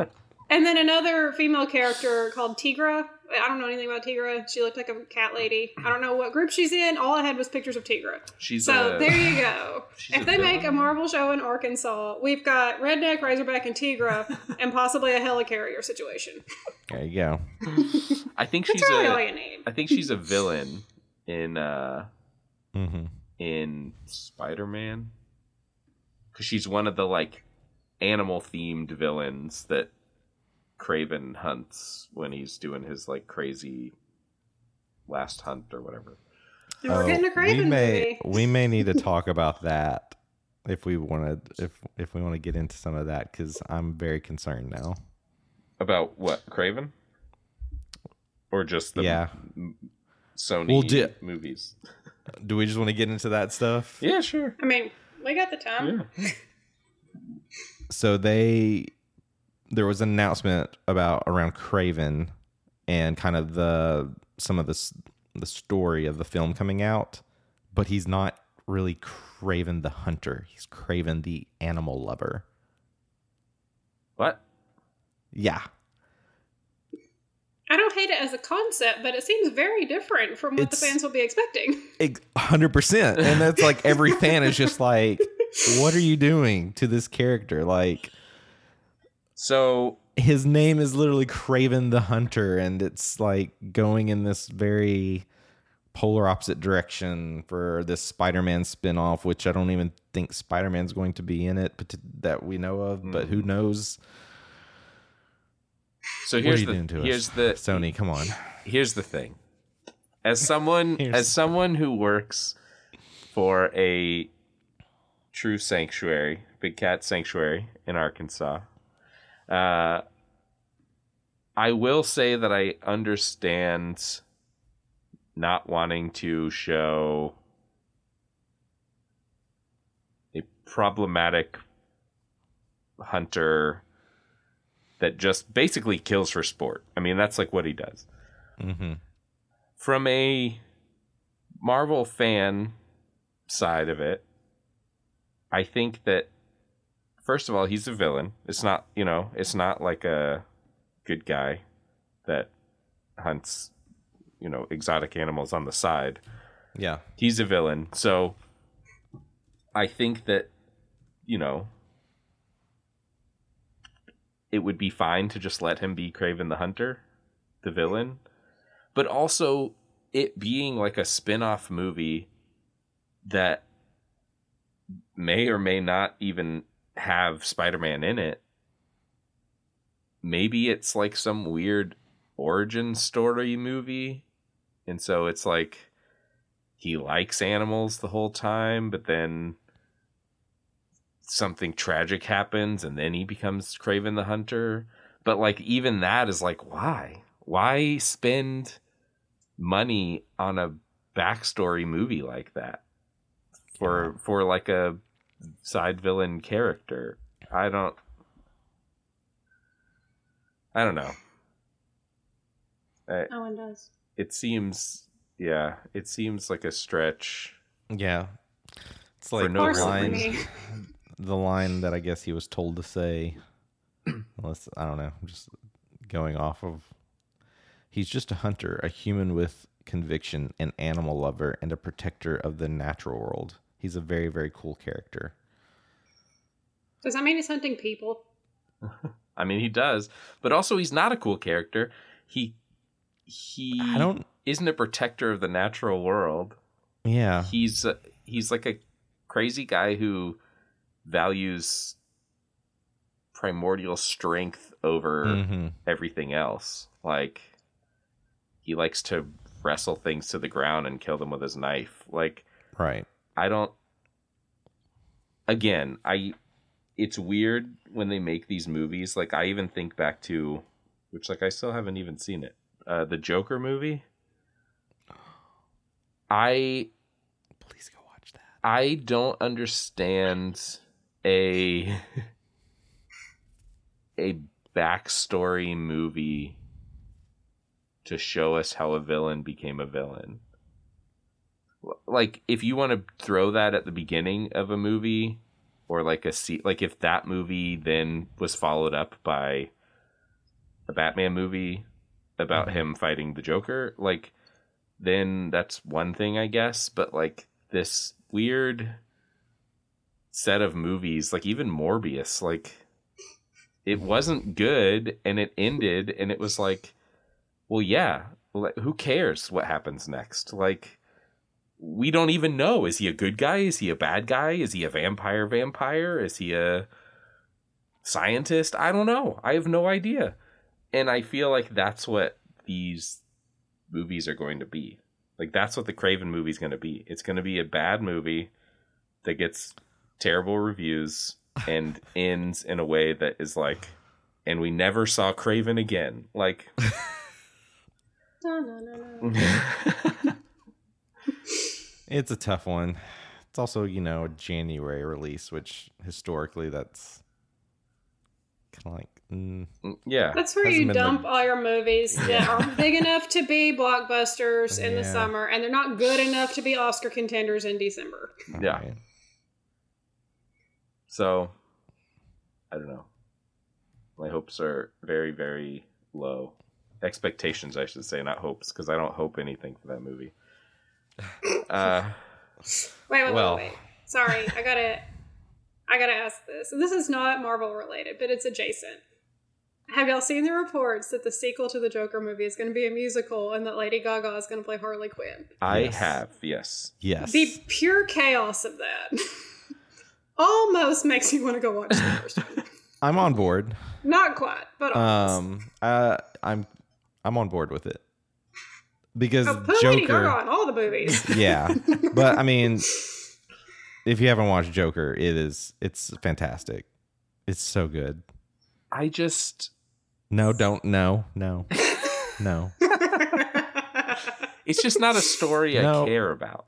And then another female character called Tigra. I don't know anything about Tigra. She looked like a cat lady. I don't know what group she's in. All I had was pictures of Tigra. She's So a, there you go. If a they make a. Marvel show in Arkansas, we've got Redneck, Razorback, and Tigra, and possibly a helicarrier situation. There you go. I think That's she's really a all you need. I think she's a villain in uh hmm in Spider Man because she's one of the like animal themed villains that Kraven hunts when he's doing his like crazy last hunt or whatever. And we're oh, getting a Kraven Oh, we may movie. we may need to talk about that if we want to if if we want to get into some of that because I'm very concerned now. About what Kraven? Or just the Yeah. m- Sony We'll do- movies? Do we just want to get into that stuff? Yeah, sure. I mean, we got the time. Yeah. So they there was an announcement about around Kraven and kind of the some of the s- the story of the film coming out, but he's not really Kraven the hunter. He's Kraven the animal lover. What? Yeah. I don't hate it as a concept, but it seems very different from what It's- the fans will be expecting. Ex- 100%. And that's like every fan is just like, what are you doing to this character? Like, So his name is literally Kraven the Hunter, and it's like going in this very polar opposite direction for this Spider Man spinoff, which I don't even think Spider Man's going to be in it but that we know of, but who hmm. knows? so here's the here's us? the Sony, come on. here's the thing as someone as someone who works for a true sanctuary big cat sanctuary in arkansas uh i will say that i understand not wanting to show a problematic hunter that just basically kills for sport. I mean, that's like what he does Mm-hmm. from a Marvel fan side of it, I think that first of all, he's a villain. It's not, you know, it's not like a good guy that hunts, you know, exotic animals on the side. Yeah. He's a villain. So I think that, you know, it would be fine to just let him be Kraven the Hunter, the villain. But also it being like a spin-off movie that may or may not even have Spider-Man in it. Maybe it's like some weird origin story movie. And so it's like he likes animals the whole time, but then something tragic happens and then he becomes Kraven the Hunter. But like even that is like why? Why spend money on a backstory movie like that? For for like a side villain character. I don't I don't know. I, No one does. it seems yeah, it seems like a stretch. Yeah. It's like no the line, the line that I guess he was told to say. Unless I don't know, I'm just going off of. He's just a hunter, a human with conviction, an animal lover, and a protector of the natural world. He's a very, very cool character. Does that mean he's hunting people? I mean, he does, but also he's not a cool character. He he I don't. isn't a protector of the natural world. Yeah. He's uh, he's like a crazy guy who values primordial strength over hmm everything else. Like he likes to wrestle things to the ground and kill them with his knife. Like Right. I don't again, I it's weird when they make these movies. Like I even think back to which like I still haven't even seen it. Uh the Joker movie. I Please go watch that. I don't understand a a backstory movie to show us how a villain became a villain. Like if you want to throw that at the beginning of a movie or like a se- like if that movie then was followed up by a Batman movie about mm-hmm. him fighting the Joker, like then that's one thing I guess, but like this weird set of movies, like even Morbius, like it wasn't good and it ended and it was like well yeah, who cares what happens next? Like we don't even know is he a good guy? Is he a bad guy? Is he a vampire vampire? Is he a scientist? I don't know. I have no idea. And I feel like that's what these movies are going to be. Like that's what the Kraven movie is going to be. It's going to be a bad movie that gets terrible reviews and ends in a way that is like and we never saw Kraven again. Like No, no, no, no. It's a tough one. It's also, you know, a January release, which historically that's kind of like. Mm, yeah. That's where you dump like- all your movies that are big enough to be blockbusters in the summer, and they're not good enough to be Oscar contenders in December. Yeah. alright. So I don't know. My hopes are very, very low. Expectations, I should say, not hopes, because I don't hope anything for that movie. Uh, Wait, wait, Well. wait, wait. Sorry, I gotta, I gotta ask this. This is not Marvel related, but it's adjacent. Have y'all seen the reports that the sequel to the Joker movie is going to be a musical and that Lady Gaga is going to play Harley Quinn? I Yes. have, yes. Yes. The pure chaos of that almost makes me want to go watch the first one. I'm on board. Not quite, but almost. Um, uh, I'm I'm on board with it because oh, put Lady Gaga Joker. on all the movies. Yeah, but I mean, if you haven't watched Joker, it is it's fantastic. It's so good. I just. No, don't. No, no, no. It's just not a story No. I care about.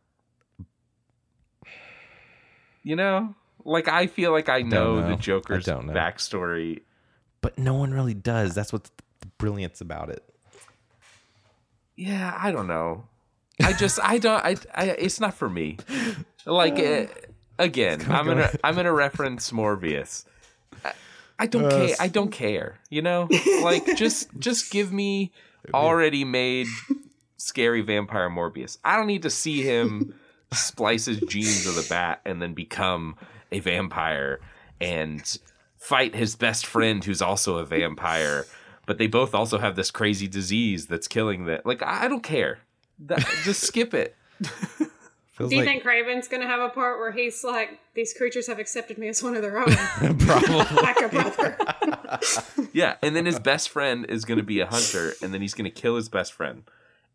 You know? Like, I feel like I know, know. the Joker's know. backstory. But no one really does. That's what's the brilliance about it. Yeah, I don't know. I just I don't I, I it's not for me. Like uh, again, I'm gonna I'm gonna reference Morbius. I, I don't Uh, care. I don't care. You know, like just just give me already made scary vampire Morbius. I don't need to see him splice his genes of the bat and then become a vampire and fight his best friend who's also a vampire. But they both also have this crazy disease that's killing them. Like I I don't care. That, just skip it. Do you like think Kraven's going to have a part where he's like, these creatures have accepted me as one of their own, probably. like a brother? Yeah, and then his best friend is going to be a hunter, and then he's going to kill his best friend,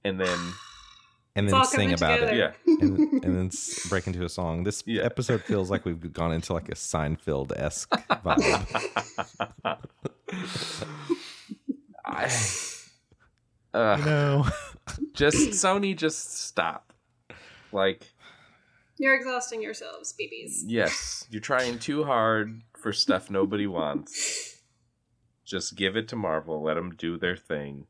and then and then sing coming about it. yeah, and, and then break into a song. This Yeah. episode feels like we've gone into like a Seinfeld esque vibe. I, uh, no, just Sony, just stop. Like, You're exhausting yourselves, BBs. yes, you're trying too hard for stuff nobody wants. Just give it to Marvel. Let them do their thing.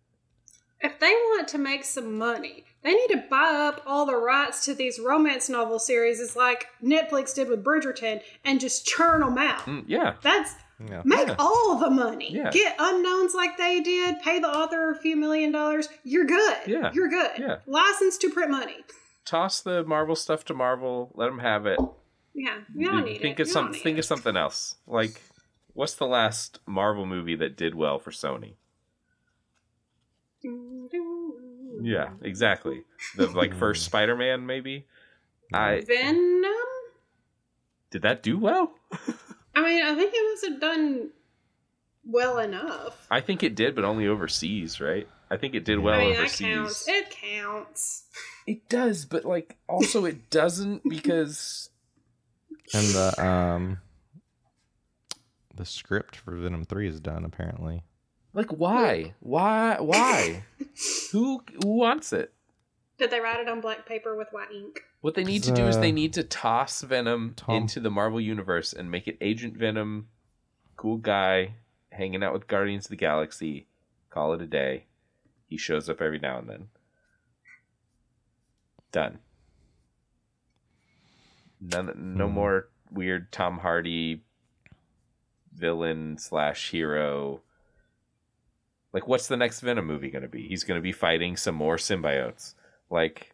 If they want to make some money, they need to buy up all the rights to these romance novel series, it's like Netflix did with Bridgerton, and just churn them out. Mm, yeah, That's yeah. make Yeah. all the money. Yeah. Get unknowns like they did. Pay the author a few million dollars. You're good. Yeah. you're good. Yeah. License to print money. toss the Marvel stuff to Marvel. Let them have it. Yeah, we don't need think it. of We some. don't Think it. of something else. Like, what's the last Marvel movie that did well for Sony? Yeah, exactly. The like first hmm. Spider-Man, maybe. I Venom. did that do well? I mean, I think it must have done well enough. I think it did, but only overseas, right? I think it did well I mean, that overseas. counts. It counts. It does, but like also it doesn't because And the um the script for Venom Three is done apparently. like why? Why why? who who wants it? Did they write it on black paper with white ink? What they need to do is they need to toss Venom Tom- into the Marvel universe and make it Agent Venom, cool guy, hanging out with Guardians of the Galaxy. Call it a day. He shows up every now and then. Done. None, no Hmm. more weird Tom Hardy villain slash hero. Like, what's the next Venom movie going to be? He's going to be fighting some more symbiotes. Like,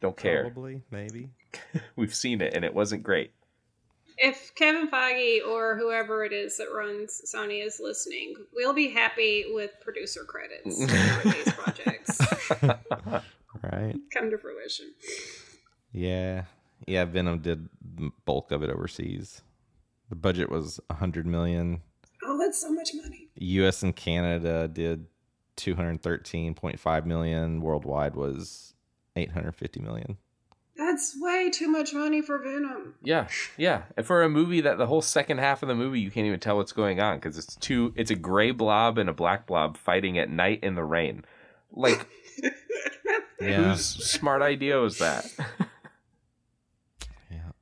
don't care. Probably, maybe. We've seen it, and it wasn't great. If Kevin Feige or whoever it is that runs Sony is listening, we'll be happy with producer credits for these projects Right. come to fruition. Yeah. Yeah, Venom did the bulk of it overseas. The budget was a hundred million. Oh, that's so much money. US and Canada did two hundred thirteen point five million. Worldwide was eight hundred fifty million. That's way too much money for Venom. Yeah, yeah. And for a movie that the whole second half of the movie you can't even tell what's going on because it's two. It's a gray blob and a black blob fighting at night in the rain. Like, Yeah. whose smart idea was that? Yep.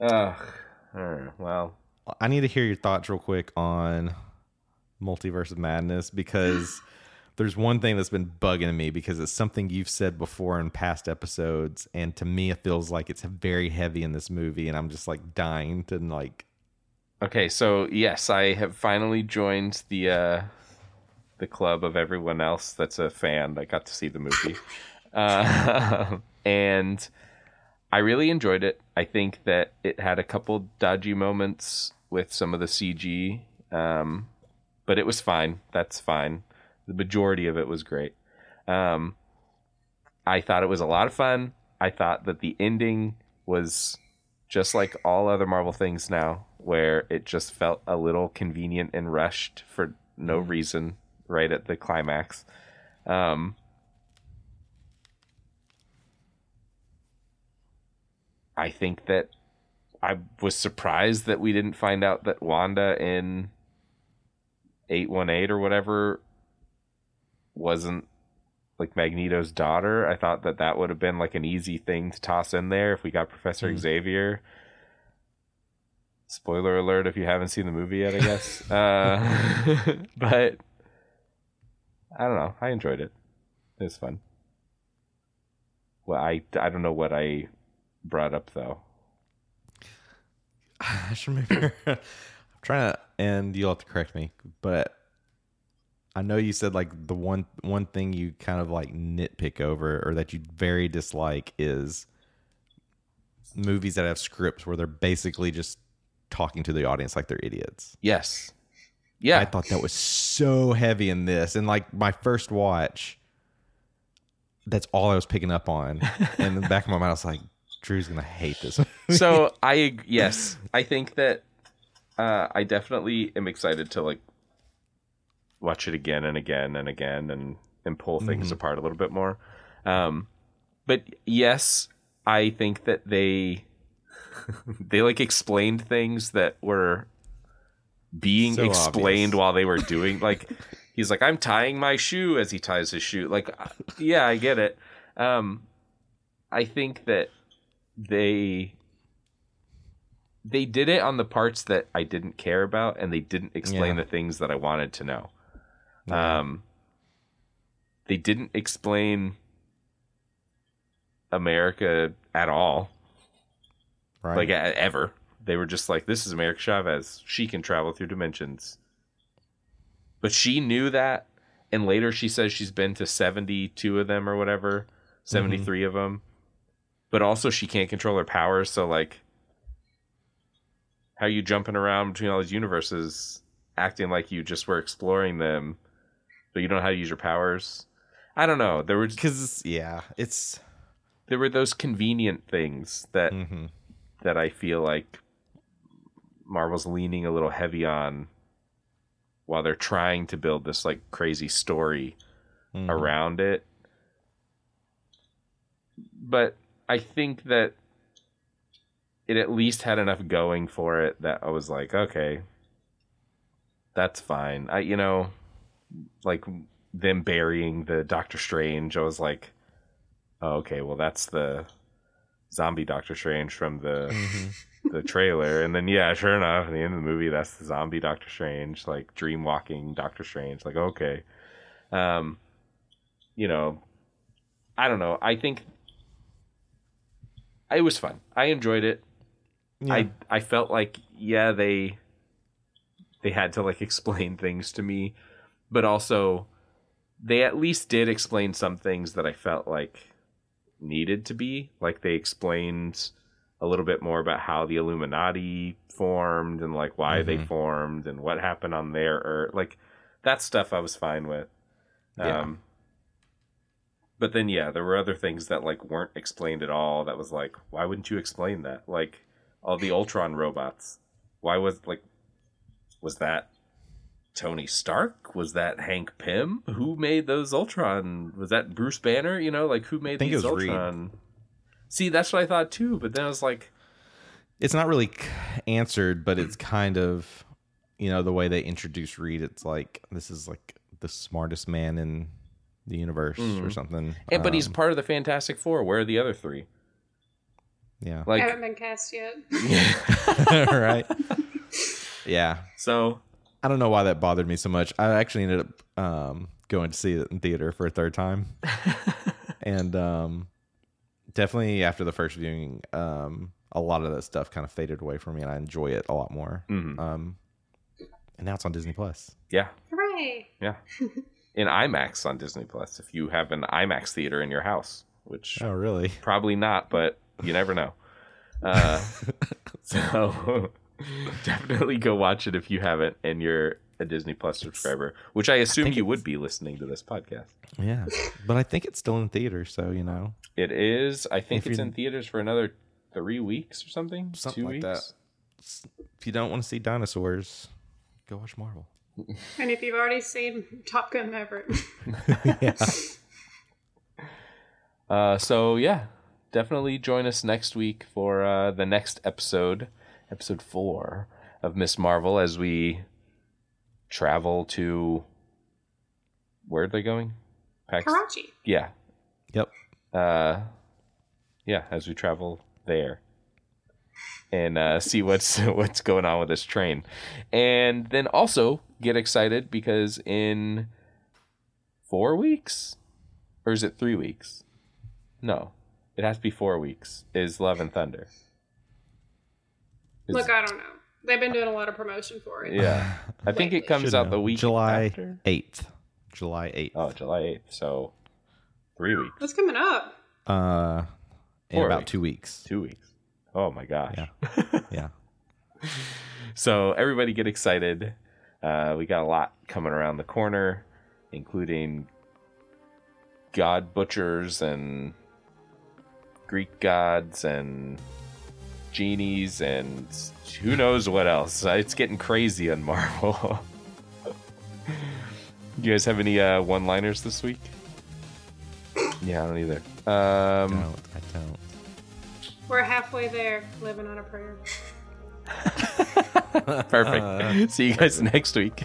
Ugh. Uh, well, I need to hear your thoughts real quick on Multiverse of Madness because there's one thing that's been bugging me because it's something you've said before in past episodes, and to me it feels like it's very heavy in this movie, and I'm just like dying to like. okay. So yes, I have finally joined the uh, the club of everyone else that's a fan that got to see the movie, uh, and I really enjoyed it. I think that it had a couple dodgy moments with some of the CG, um, but it was fine. That's fine. The majority of it was great. Um, I thought it was a lot of fun. I thought that the ending was just like all other Marvel things now, where it just felt a little convenient and rushed for no reason right at the climax. Um, I think that I was surprised that we didn't find out that Wanda in 818 or whatever wasn't like Magneto's daughter. I thought that that would have been like an easy thing to toss in there if we got Professor Xavier. Spoiler alert if you haven't seen the movie yet, I guess. uh, but I don't know. I enjoyed it. It was fun. Well, I I don't know what I brought up though. I should remember. I'm trying to, and you'll have to correct me, but I know you said like the one one thing you kind of like nitpick over or that you very dislike is movies that have scripts where they're basically just talking to the audience like they're idiots. Yes. Yeah. I thought that was so heavy in this, and like my first watch, that's all I was picking up on. and in the back of my mind, I was like, Drew's gonna hate this. so I yes, I think that uh, I definitely am excited to like watch it again and again and again and and pull things Mm-hmm. apart a little bit more. Um, but yes, I think that they they like explained things that were being So explained obvious. while they were doing like he's like I'm tying my shoe as he ties his shoe. Like uh, yeah, I get it. Um, I think that they they did it on the parts that I didn't care about and they didn't explain Yeah. the things that I wanted to know. Um they didn't explain America at all, right? like ever. They were just like this is America Chavez. She can travel through dimensions. But she knew that and later she says she's been to 72 of them or whatever, 73 of them. But also she can't control her powers, so like how are you jumping around between all these universes acting like you just were exploring them but you don't know how to use your powers. I don't know. There were because yeah, it's there were those convenient things that hmm that i feel like marvel's leaning a little heavy on while they're trying to build this like crazy story Mm-hmm. around it. But i think that it at least had enough going for it that i was like okay that's fine. I you know like them burying the doctor strange i was like oh, okay well that's the zombie doctor strange from the the trailer. And then yeah sure enough at the end of the movie that's the zombie doctor strange like dream walking doctor strange. Like okay. Um you know i don't know. I think it was fun. I enjoyed it. I i felt like yeah they they had to like explain things to me but also they at least did explain some things that i felt like needed to be. Like they explained a little bit more about how the illuminati formed and like why they formed and what happened on their earth. Like that stuff i was fine with. Yeah. um but then yeah there were other things that like weren't explained at all that was like why wouldn't you explain that? Like all the ultron robots why was like was that Tony Stark? Was that Hank Pym? Who made those Ultron? Was that Bruce Banner? You know, like who made think these was Reed. Ultron? See, that's what I thought too. But then I was like, it's not really answered, but it's kind of you know the way they introduce Reed. It's like this is like the smartest man in the universe or something. and, but he's Um, part of the Fantastic Four. Where are the other three? yeah, Like, haven't been cast yet. right. Yeah, so I don't know why that bothered me so much. I actually ended up um, going to see it in theater for a third time, and um, definitely after the first viewing, um, a lot of that stuff kind of faded away from me, and I enjoy it a lot more. Mhm. Um, and now it's on Disney Plus. yeah, Hooray! yeah, in IMAX on Disney Plus. If you have an IMAX theater in your house, which Oh, really? Probably not, but you never know. Uh, so definitely go watch it if you haven't and you're a Disney Plus subscriber, which I assume think you would be listening to this podcast. Yeah, but I think it's still in theater, so you know, It is. I think If it's in theaters for another three weeks or something. Something Two like weeks. that. if you don't want to see dinosaurs, go watch Marvel. And if you've already seen Top Gun Maverick, yeah. Uh, so yeah, definitely join us next week for uh, the next episode, episode four of Ms. Marvel, as we travel to. Where are they going? Pax- Karachi. Yeah, Yep. uh, yeah, as we travel there and uh, see what's what's going on with this train, and then also get excited because in four weeks, or is it three weeks? No, It has to be four weeks. Is Love and Thunder? Is- Look, I don't know. They've been doing a lot of promotion for it. yeah, I think it comes Should out know. the week July after. 8th. July 8th. Oh, July eighth. So three weeks, What's coming up? Uh, in Four about weeks. two weeks. two weeks. Oh my gosh. Yeah. Yeah. So everybody get excited. Uh, we got a lot coming around the corner, including god butchers and Greek gods and genies and who knows what else. Uh, It's getting crazy on Marvel. you guys have any uh, one-liners this week? Yeah, I don't either. Um, don't. I don't. We're halfway there, living on a prayer. Perfect. See you guys next week.